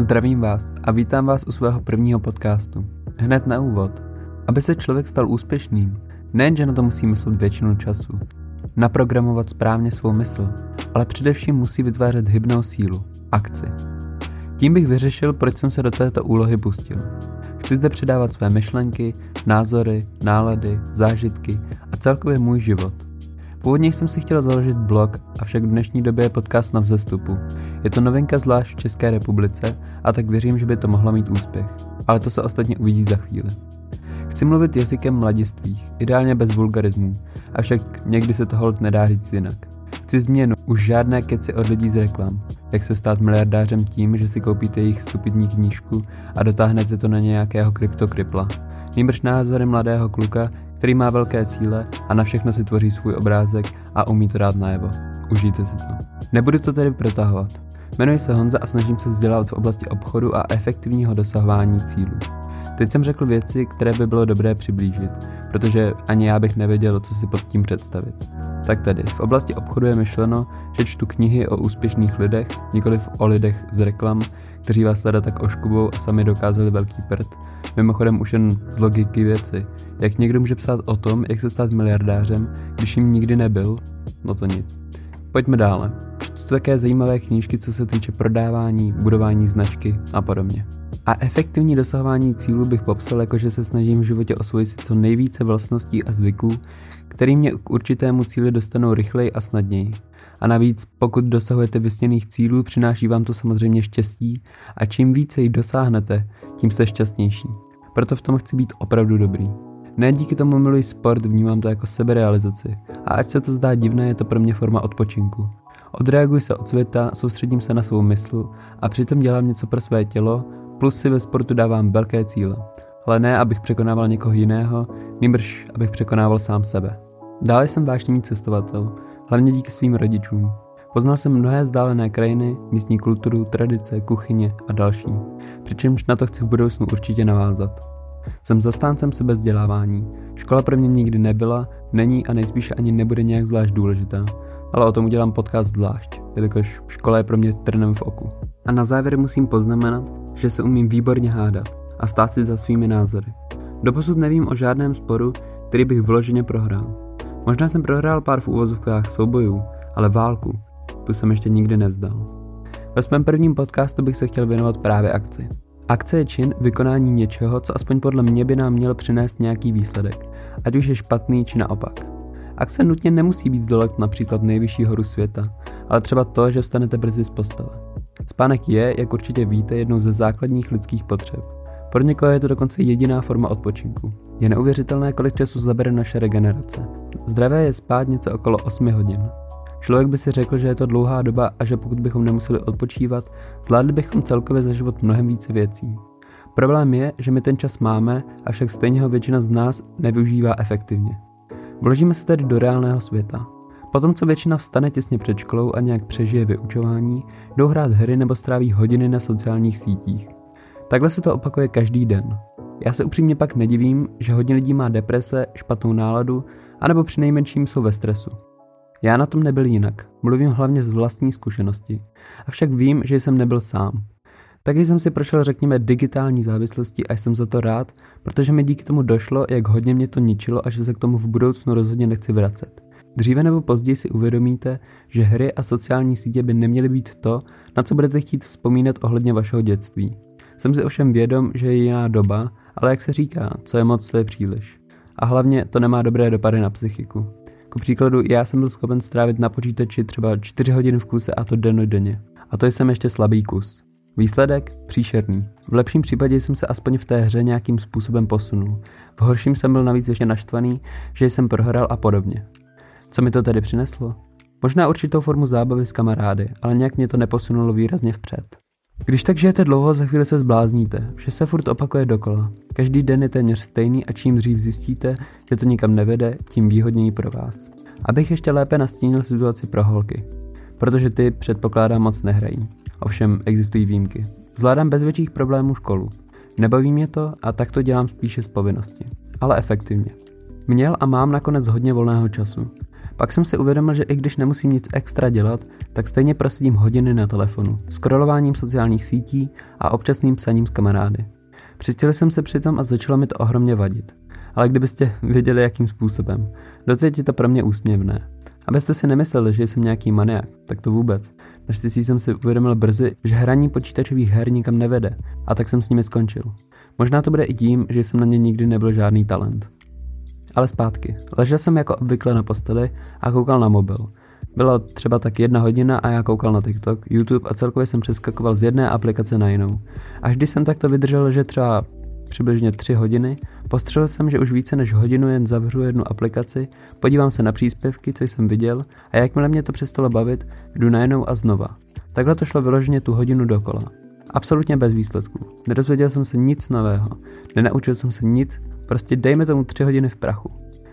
Zdravím vás a vítám vás u svého prvního podcastu. Hned na úvod. Aby se člověk stal úspěšným, nejenže na to musí myslet většinu času, naprogramovat správně svou mysl, ale především musí vytvářet hybnou sílu, akci. Tím bych vyřešil, proč jsem se do této úlohy pustil. Chci zde předávat své myšlenky, názory, nálady, zážitky a celkově můj život. Původně jsem si chtěl založit blog, avšak v dnešní době je podcast na vzestupu. Je to novinka zvlášť v České republice a tak věřím, že by to mohlo mít úspěch. Ale to se ostatně uvidí za chvíli. Chci mluvit jazykem mladistvých, ideálně bez vulgarismů, avšak někdy se to hold nedá říct jinak. Chci změnu, už žádné keci od lidí z reklam. Jak se stát miliardářem tím, že si koupíte jejich stupidní knížku a dotáhnete to na nějakého kryptokripla. Nýbrž názory mladého kluka, který má velké cíle a na všechno si tvoří svůj obrázek a umí to dát najevo. Užijte si to. Nebudu to tedy protahovat. Jmenuji se Honza a snažím se vzdělávat v oblasti obchodu a efektivního dosahování cílů. Teď jsem řekl věci, které by bylo dobré přiblížit, protože ani já bych nevěděl, co si pod tím představit. Tak tedy, v oblasti obchodu je myšleno, že čtu knihy o úspěšných lidech, nikoliv o lidech z reklam, kteří vás teda tak oškubou a sami dokázali velký prd. Mimochodem už jen z logiky věci. Jak někdo může psát o tom, jak se stát miliardářem, když jim nikdy nebyl? No to nic. Pojďme dále. Čtu také zajímavé knížky, co se týče prodávání, budování značky a podobně. A efektivní dosahování cílů bych popsal jako, že se snažím v životě osvojit si co nejvíce vlastností a zvyků, který mě k určitému cíli dostanou rychleji a snadněji. A navíc, pokud dosahujete vysněných cílů, přináší vám to samozřejmě štěstí a čím více jich dosáhnete, tím jste šťastnější. Proto v tom chci být opravdu dobrý. Ne díky tomu miluji sport, vnímám to jako seberealizaci. A ať se to zdá divné, je to pro mě forma odpočinku. Odreaguji se od světa, soustředím se na svou mysl a přitom dělám něco pro své tělo, plus si ve sportu dávám velké cíle. Ale ne, abych překonával někoho jiného, nýbrž, abych překonával sám sebe. Dále jsem vášnivý cestovatel, hlavně díky svým rodičům. Poznal jsem mnohé vzdálené krajiny, místní kulturu, tradice, kuchyně a další, přičemž na to chci v budoucnu určitě navázat. Jsem zastáncem sebezdělávání. Škola pro mě nikdy nebyla, není a nejspíše ani nebude nějak zvlášť důležitá, ale o tom udělám podcast zvlášť, jelikož škola je pro mě trnem v oku. A na závěr musím poznamenat, že se umím výborně hádat a stát si za svými názory. Doposud nevím o žádném sporu, který bych vyloženě prohrál. Možná jsem prohrál pár v úvozovkách soubojů, ale válku, tu jsem ještě nikdy nevzdal. Ve svém prvním podcastu bych se chtěl věnovat právě akci. Akce je čin vykonání něčeho, co aspoň podle mě by nám mělo přinést nějaký výsledek, ať už je špatný či naopak. Akce nutně nemusí být zdolat například nejvyšší horu světa, ale třeba to, že vstanete brzy z postele. Spánek je, jak určitě víte, jednou ze základních lidských potřeb. Pro někoho je to dokonce jediná forma odpočinku. Je neuvěřitelné, kolik času zabere naše regenerace. Zdravé je spát něco okolo 8 hodin. Člověk by si řekl, že je to dlouhá doba a že pokud bychom nemuseli odpočívat, zvládli bychom celkově za život mnohem více věcí. Problém je, že my ten čas máme, avšak stejně ho většina z nás nevyužívá efektivně. Vložíme se tedy do reálného světa. Potom, co většina vstane těsně před školou a nějak přežije vyučování, jdou hrát hry nebo stráví hodiny na sociálních sítích. Takhle se to opakuje každý den. Já se upřímně pak nedivím, že hodně lidí má deprese, špatnou náladu, anebo při nejmenším jsou ve stresu. Já na tom nebyl jinak, mluvím hlavně z vlastní zkušenosti, avšak vím, že jsem nebyl sám. Taky jsem si prošel, řekněme, digitální závislosti a jsem za to rád, protože mi díky tomu došlo, jak hodně mě to ničilo a že se k tomu v budoucnu rozhodně nechci vracet. Dříve nebo později si uvědomíte, že hry a sociální sítě by neměly být to, na co budete chtít vzpomínat ohledně vašeho dětství. Jsem si ovšem vědom, že je jiná doba, ale jak se říká, co je moc, to je příliš. A hlavně to nemá dobré dopady na psychiku. Ku příkladu, já jsem byl schopen strávit na počítači třeba 4 hodiny v kuse a to denně. A to jsem ještě slabý kus. Výsledek? Příšerný. V lepším případě jsem se aspoň v té hře nějakým způsobem posunul. V horším jsem byl navíc ještě naštvaný, že jsem prohrál a podobně. Co mi to tedy přineslo? Možná určitou formu zábavy s kamarády, ale nějak mě to neposunulo výrazně vpřed. Když tak žijete dlouho, za chvíli se zblázníte. Vše se furt opakuje dokola. Každý den je téměř stejný a čím dřív zjistíte, že to nikam nevede, tím výhodněji pro vás. Abych ještě lépe nastínil situaci pro holky. Protože ty předpokládám moc nehrají. Ovšem existují výjimky. Zvládám bez větších problémů školu. Nebaví mě to a tak to dělám spíše z povinnosti. Ale efektivně. Měl a mám nakonec hodně volného času. Pak jsem si uvědomil, že i když nemusím nic extra dělat, tak stejně prosedím hodiny na telefonu, scrollováním sociálních sítí a občasným psaním s kamarády. Přistěl jsem se přitom a začalo mi to ohromně vadit. Ale kdybyste věděli, jakým způsobem. Doteď je to pro mě úsměvné. Abyste si nemysleli, že jsem nějaký maniak, tak to vůbec. Naštěstí jsem si uvědomil brzy, že hraní počítačových her nikam nevede a tak jsem s nimi skončil. Možná to bude i tím, že jsem na ně nikdy nebyl žádný talent. Ale zpátky. Ležel jsem jako obvykle na posteli a koukal na mobil. Bylo třeba tak jedna hodina a já koukal na TikTok, YouTube a celkově jsem přeskakoval z jedné aplikace na jinou. Až když jsem takto vydržel, že třeba přibližně tři hodiny, postřelil jsem, že už více než hodinu jen zavřu jednu aplikaci, podívám se na příspěvky, co jsem viděl a jakmile mě to přestalo bavit, jdu najednou a znova. Takhle to šlo vyloženě tu hodinu dokola. Absolutně bez výsledků. Nedozvěděl jsem se nic nového. Nenaučil jsem se nic, prostě dejme tomu tři hodiny v prachu.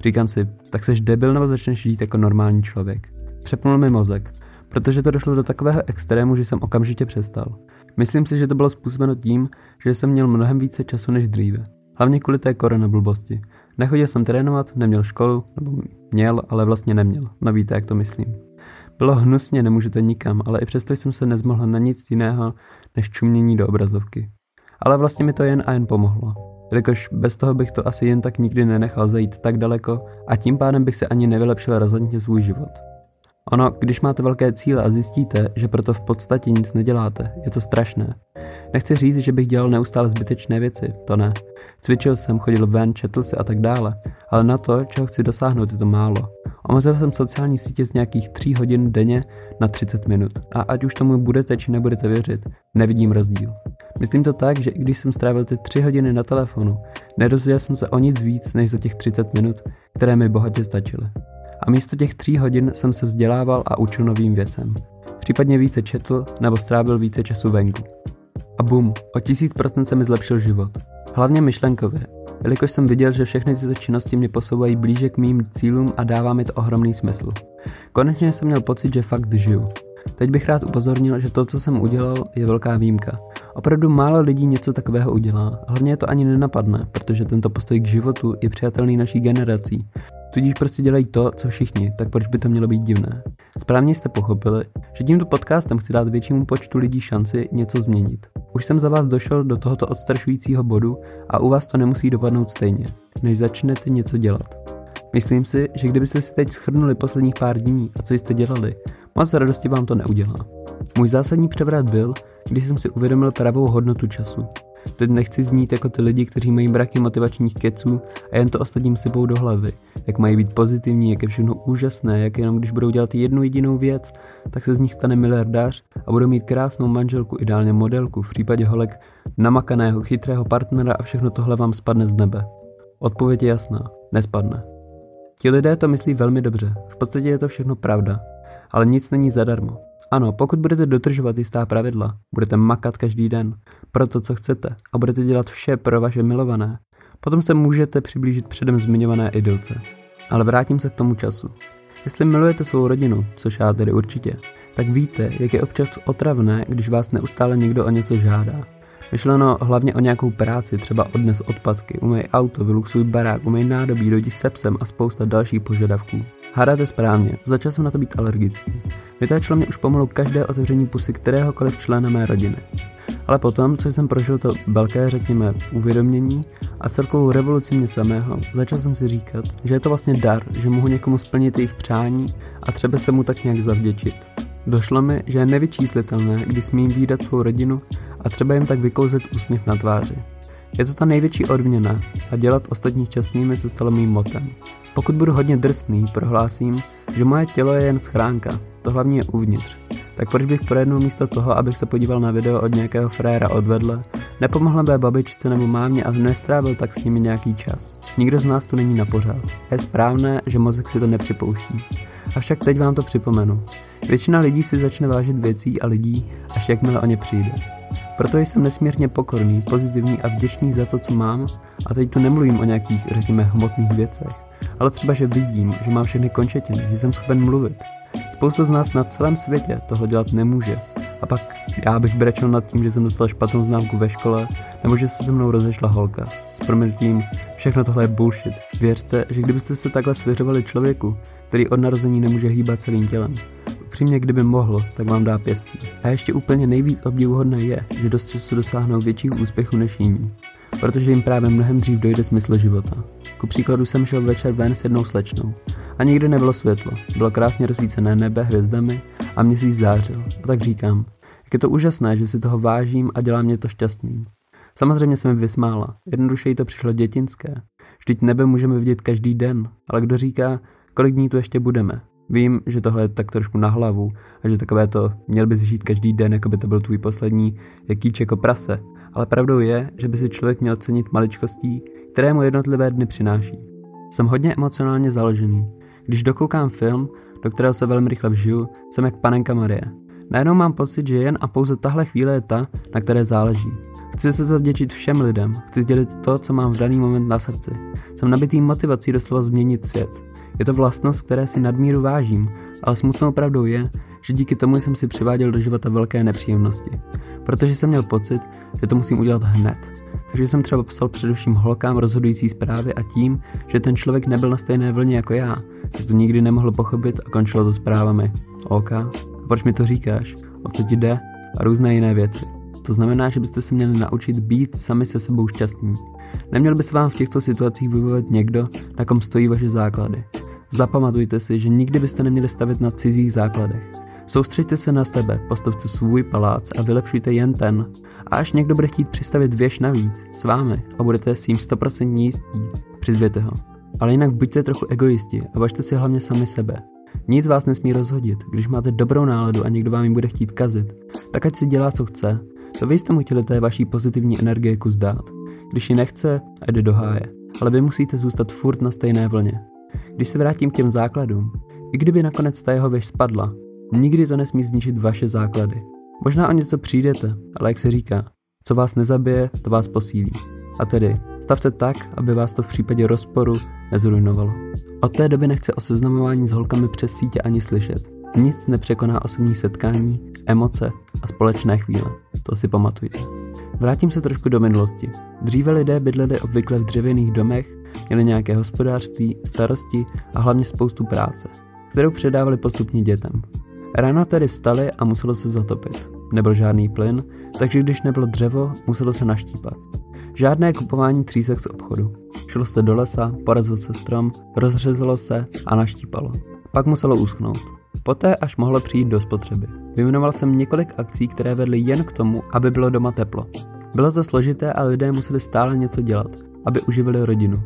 Říkám si, tak seš debil nebo začneš žít jako normální člověk. Přepnul mi mozek, protože to došlo do takového extrému, že jsem okamžitě přestal. Myslím si, že to bylo způsobeno tím, že jsem měl mnohem více času než dříve. Hlavně kvůli té korona blbosti. Nechodil jsem trénovat, neměl školu, nebo měl, ale vlastně neměl. No víte, jak to myslím. Bylo hnusně, nemůžete nikam, ale i přesto jsem se nezmohl na nic jiného, než čumění do obrazovky. Ale vlastně mi to jen a jen pomohlo. Jelikož bez toho bych to asi jen tak nikdy nenechal zajít tak daleko a tím pádem bych se ani nevylepšil razantně svůj život. Ono, když máte velké cíle a zjistíte, že proto v podstatě nic neděláte, je to strašné. Nechci říct, že bych dělal neustále zbytečné věci, to ne. Cvičil jsem, chodil ven, četl si a tak dále, ale na to, čeho chci dosáhnout, je to málo. Omezil jsem sociální sítě z nějakých 3 hodin denně na 30 minut. A ať už tomu budete či nebudete věřit, nevidím rozdíl. Myslím to tak, že i když jsem strávil ty 3 hodiny na telefonu, nedozvěděl jsem se o nic víc než za těch 30 minut, které mi bohatě stačily a místo těch tří hodin jsem se vzdělával a učil novým věcem. Případně více četl nebo strávil více času venku. A bum, o tisíc procent se mi zlepšil život. Hlavně myšlenkově, jelikož jsem viděl, že všechny tyto činnosti mě posouvají blíže k mým cílům a dává mi to ohromný smysl. Konečně jsem měl pocit, že fakt žiju. Teď bych rád upozornil, že to, co jsem udělal, je velká výjimka. Opravdu málo lidí něco takového udělá, hlavně je to ani nenapadne, protože tento postoj k životu je přijatelný naší generací. Tudíž prostě dělají to, co všichni, tak proč by to mělo být divné? Správně jste pochopili, že tímto podcastem chci dát většímu počtu lidí šanci něco změnit. Už jsem za vás došel do tohoto odstrašujícího bodu a u vás to nemusí dopadnout stejně, než začnete něco dělat. Myslím si, že kdybyste si teď schrnuli posledních pár dní a co jste dělali, moc radosti vám to neudělá. Můj zásadní převrat byl, když jsem si uvědomil pravou hodnotu času. Teď nechci znít jako ty lidi, kteří mají braky motivačních keců a jen to ostatním sypou do hlavy. Jak mají být pozitivní, jak je všechno úžasné, jak jenom když budou dělat jednu jedinou věc, tak se z nich stane miliardář a budou mít krásnou manželku, ideálně modelku, v případě holek namakaného, chytrého partnera a všechno tohle vám spadne z nebe. Odpověď je jasná, nespadne. Ti lidé to myslí velmi dobře, v podstatě je to všechno pravda, ale nic není zadarmo. Ano, pokud budete dodržovat jistá pravidla, budete makat každý den pro to, co chcete a budete dělat vše pro vaše milované, potom se můžete přiblížit předem zmiňované idolce. Ale vrátím se k tomu času. Jestli milujete svou rodinu, což já tedy určitě, tak víte, jak je občas otravné, když vás neustále někdo o něco žádá. Myšleno hlavně o nějakou práci, třeba odnes odpadky, umej auto, vyluxuj barák, umej nádobí, dojdi se psem a spousta dalších požadavků. Hádáte správně, začal jsem na to být alergický. Vytáčelo mě už pomalu každé otevření pusy kteréhokoliv člena mé rodiny. Ale potom, co jsem prožil to velké, řekněme, uvědomění a celkovou revoluci mě samého, začal jsem si říkat, že je to vlastně dar, že mohu někomu splnit jejich přání a třeba se mu tak nějak zavděčit. Došlo mi, že je nevyčíslitelné, když smím výdat svou rodinu a třeba jim tak vykouzet úsměv na tváři. Je to ta největší odměna a dělat ostatní šťastnými se stalo mým motem. Pokud budu hodně drsný, prohlásím, že moje tělo je jen schránka, to hlavně je uvnitř. Tak proč bych projednul místo toho, abych se podíval na video od nějakého fréra odvedle, nepomohl mé babičce nebo mámě a nestrávil tak s nimi nějaký čas. Nikdo z nás tu není na pořád. Je správné, že mozek si to nepřipouští. Avšak teď vám to připomenu. Většina lidí si začne vážit věcí a lidí, až jakmile o ně přijde. Proto jsem nesmírně pokorný, pozitivní a vděčný za to, co mám a teď tu nemluvím o nějakých, řekněme, hmotných věcech, ale třeba, že vidím, že mám všechny končetiny, že jsem schopen mluvit. Spousta z nás na celém světě tohle dělat nemůže. A pak já bych brečel nad tím, že jsem dostal špatnou známku ve škole, nebo že se se mnou rozešla holka. S proměnutím, všechno tohle je bullshit. Věřte, že kdybyste se takhle svěřovali člověku, který od narození nemůže hýbat celým tělem. Upřímně, kdyby mohl, tak vám dá pěstí. A ještě úplně nejvíc obdivuhodné je, že dost času dosáhnou větších úspěchů než jiní. Protože jim právě mnohem dřív dojde smysl života. Ku příkladu jsem šel večer ven s jednou slečnou. A nikdy nebylo světlo. Bylo krásně rozsvícené nebe hvězdami a měsíc zářil. A tak říkám, jak je to úžasné, že si toho vážím a dělá mě to šťastným. Samozřejmě se mi vysmála. Jednoduše jí to přišlo dětinské. Vždyť nebe můžeme vidět každý den, ale kdo říká, kolik dní tu ještě budeme? Vím, že tohle je tak trošku na hlavu a že takové to měl bys žít každý den, jako by to byl tvůj poslední jakýč jako prase. Ale pravdou je, že by si člověk měl cenit maličkostí, které mu jednotlivé dny přináší. Jsem hodně emocionálně založený. Když dokoukám film, do kterého se velmi rychle vžiju, jsem jak panenka Marie. Najednou mám pocit, že jen a pouze tahle chvíle je ta, na které záleží. Chci se zavděčit všem lidem, chci sdělit to, co mám v daný moment na srdci. Jsem nabitý motivací doslova změnit svět. Je to vlastnost, které si nadmíru vážím, ale smutnou pravdou je, že díky tomu jsem si přiváděl do života velké nepříjemnosti. Protože jsem měl pocit, že to musím udělat hned. Takže jsem třeba psal především holkám rozhodující zprávy a tím, že ten člověk nebyl na stejné vlně jako já, že to nikdy nemohl pochopit a končilo to zprávami. OK, a proč mi to říkáš? O co ti jde? A různé jiné věci. To znamená, že byste se měli naučit být sami se sebou šťastní. Neměl by se vám v těchto situacích vybavit někdo, na kom stojí vaše základy. Zapamatujte si, že nikdy byste neměli stavět na cizích základech. Soustřeďte se na sebe, postavte svůj palác a vylepšujte jen ten. A až někdo bude chtít přistavit věž navíc s vámi a budete s tím 100% jistí, přizvěte ho. Ale jinak buďte trochu egoisti a važte si hlavně sami sebe. Nic vás nesmí rozhodit, když máte dobrou náladu a někdo vám ji bude chtít kazit, tak ať si dělá, co chce. To vy jste mu chtěli té vaší pozitivní energie kus dát. Když ji nechce, jde do háje. Ale vy musíte zůstat furt na stejné vlně. Když se vrátím k těm základům, i kdyby nakonec ta jeho věž spadla, nikdy to nesmí zničit vaše základy. Možná o něco přijdete, ale jak se říká, co vás nezabije, to vás posílí. A tedy, stavte tak, aby vás to v případě rozporu nezrujnovalo. Od té doby nechce o seznamování s holkami přes sítě ani slyšet. Nic nepřekoná osobní setkání, emoce a společné chvíle. To si pamatujte. Vrátím se trošku do minulosti. Dříve lidé bydleli obvykle v dřevěných domech, měli nějaké hospodářství, starosti a hlavně spoustu práce, kterou předávali postupně dětem. Ráno tedy vstali a muselo se zatopit. Nebyl žádný plyn, takže když nebylo dřevo, muselo se naštípat. Žádné kupování třísek z obchodu. Šlo se do lesa, porazil se strom, rozřezalo se a naštípalo. Pak muselo uschnout. Poté až mohlo přijít do spotřeby. Vyjmenoval jsem několik akcí, které vedly jen k tomu, aby bylo doma teplo. Bylo to složité a lidé museli stále něco dělat, aby uživili rodinu.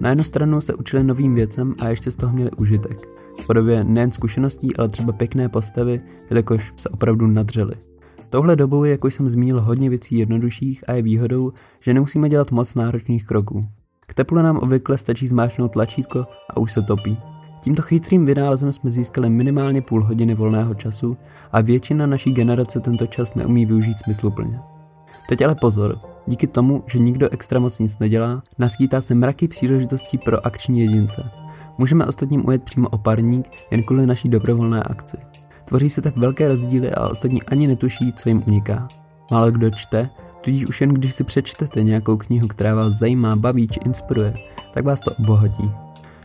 Na jednu stranu se učili novým věcem a ještě z toho měli užitek. V podobě nejen zkušeností, ale třeba pěkné postavy, jelikož se opravdu nadřeli. Touhle dobou je, jako jsem zmínil, hodně věcí jednodušších a je výhodou, že nemusíme dělat moc náročných kroků. K teplu nám obvykle stačí zmáčknout tlačítko a už se topí. Tímto chytrým vynálezem jsme získali minimálně půl hodiny volného času a většina naší generace tento čas neumí využít smysluplně. Teď ale pozor, díky tomu, že nikdo extra moc nic nedělá, naskýtá se mraky příležitostí pro akční jedince. Můžeme ostatním ujet přímo oparník jen kvůli naší dobrovolné akci. Tvoří se tak velké rozdíly a ostatní ani netuší, co jim uniká. Málo kdo čte, tudíž už jen když si přečtete nějakou knihu, která vás zajímá, baví či inspiruje, tak vás to obohatí.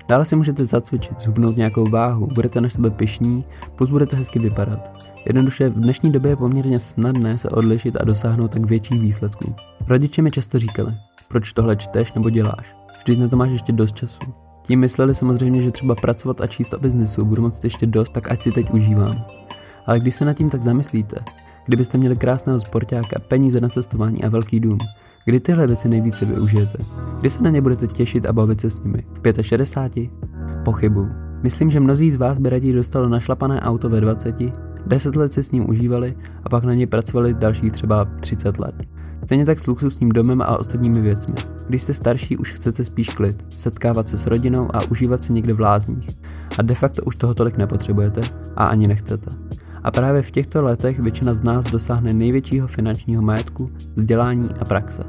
Dále si můžete zacvičit, zhubnout nějakou váhu, budete na sebe pišní, plus budete hezky vypadat. Jednoduše v dnešní době je poměrně snadné se odlišit a dosáhnout tak větších výsledků. Rodiče mi často říkali, proč tohle čteš nebo děláš, vždyť na to máš ještě dost času. Tím mysleli samozřejmě, že třeba pracovat a číst o biznesu budu moct ještě dost, tak ať si teď užívám. Ale když se nad tím tak zamyslíte, kdybyste měli krásného sportáka, peníze na cestování a velký dům, kdy tyhle věci nejvíce využijete? Kdy se na ně budete těšit a bavit se s nimi? V 65? Pochybu. Myslím, že mnozí z vás by raději dostalo našlapané auto ve 20, 10 let si s ním užívali a pak na něj pracovali dalších třeba 30 let. Stejně tak s luxusním domem a ostatními věcmi. Když jste starší, už chcete spíš klid, setkávat se s rodinou a užívat si někde v lázních. A de facto už toho tolik nepotřebujete a ani nechcete. A právě v těchto letech většina z nás dosáhne největšího finančního majetku, vzdělání a praxe.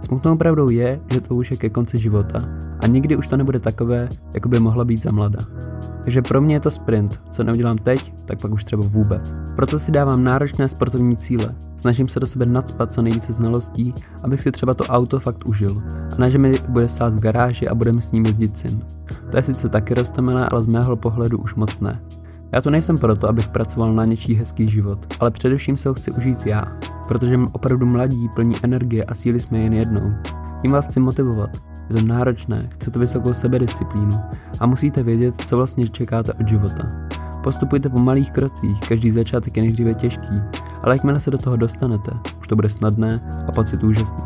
Smutnou pravdou je, že to už je ke konci života a nikdy už to nebude takové, jako by mohla být za mlada. Takže pro mě je to sprint. Co neudělám teď, tak pak už třeba vůbec. Proto si dávám náročné sportovní cíle. Snažím se do sebe nadspat co nejvíce znalostí, abych si třeba to auto fakt užil. A ne, že mi bude stát v garáži a budeme s ním jezdit syn. To je sice taky roztomilé, ale z mého pohledu už moc ne. Já tu nejsem proto, abych pracoval na něčí hezký život, ale především se ho chci užít já, protože opravdu mladí plní energie a síly jsme jen jednou. Tím vás chci motivovat. Je to náročné, chce to vysokou sebedisciplínu a musíte vědět, co vlastně čekáte od života. Postupujte po malých krocích, každý začátek je nejdříve těžký, ale jakmile se do toho dostanete, už to bude snadné a pocit úžasný.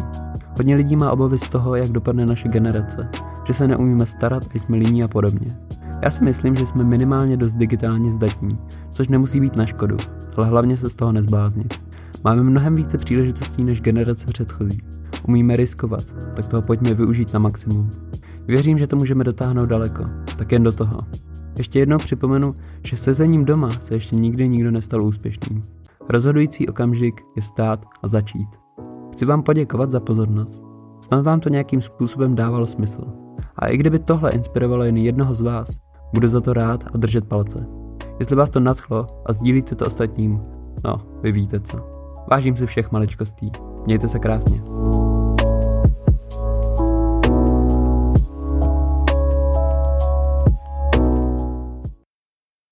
Hodně lidí má obavy z toho, jak dopadne naše generace, že se neumíme starat a jsme líní a podobně. Já si myslím, že jsme minimálně dost digitálně zdatní, což nemusí být na škodu, ale hlavně se z toho nezbláznit. Máme mnohem více příležitostí než generace předchozí. Umíme riskovat, tak toho pojďme využít na maximum. Věřím, že to můžeme dotáhnout daleko, tak jen do toho. Ještě jednou připomenu, že sezením doma se ještě nikdy nikdo nestal úspěšným. Rozhodující okamžik je vstát a začít. Chci vám poděkovat za pozornost. Snad vám to nějakým způsobem dávalo smysl. A i kdyby tohle inspirovalo jen jednoho z vás, budu za to rád a držet palce. Jestli vás to nadchlo a sdílíte to ostatním, no, vy víte co. Vážím si všech maličkostí. Mějte se krásně.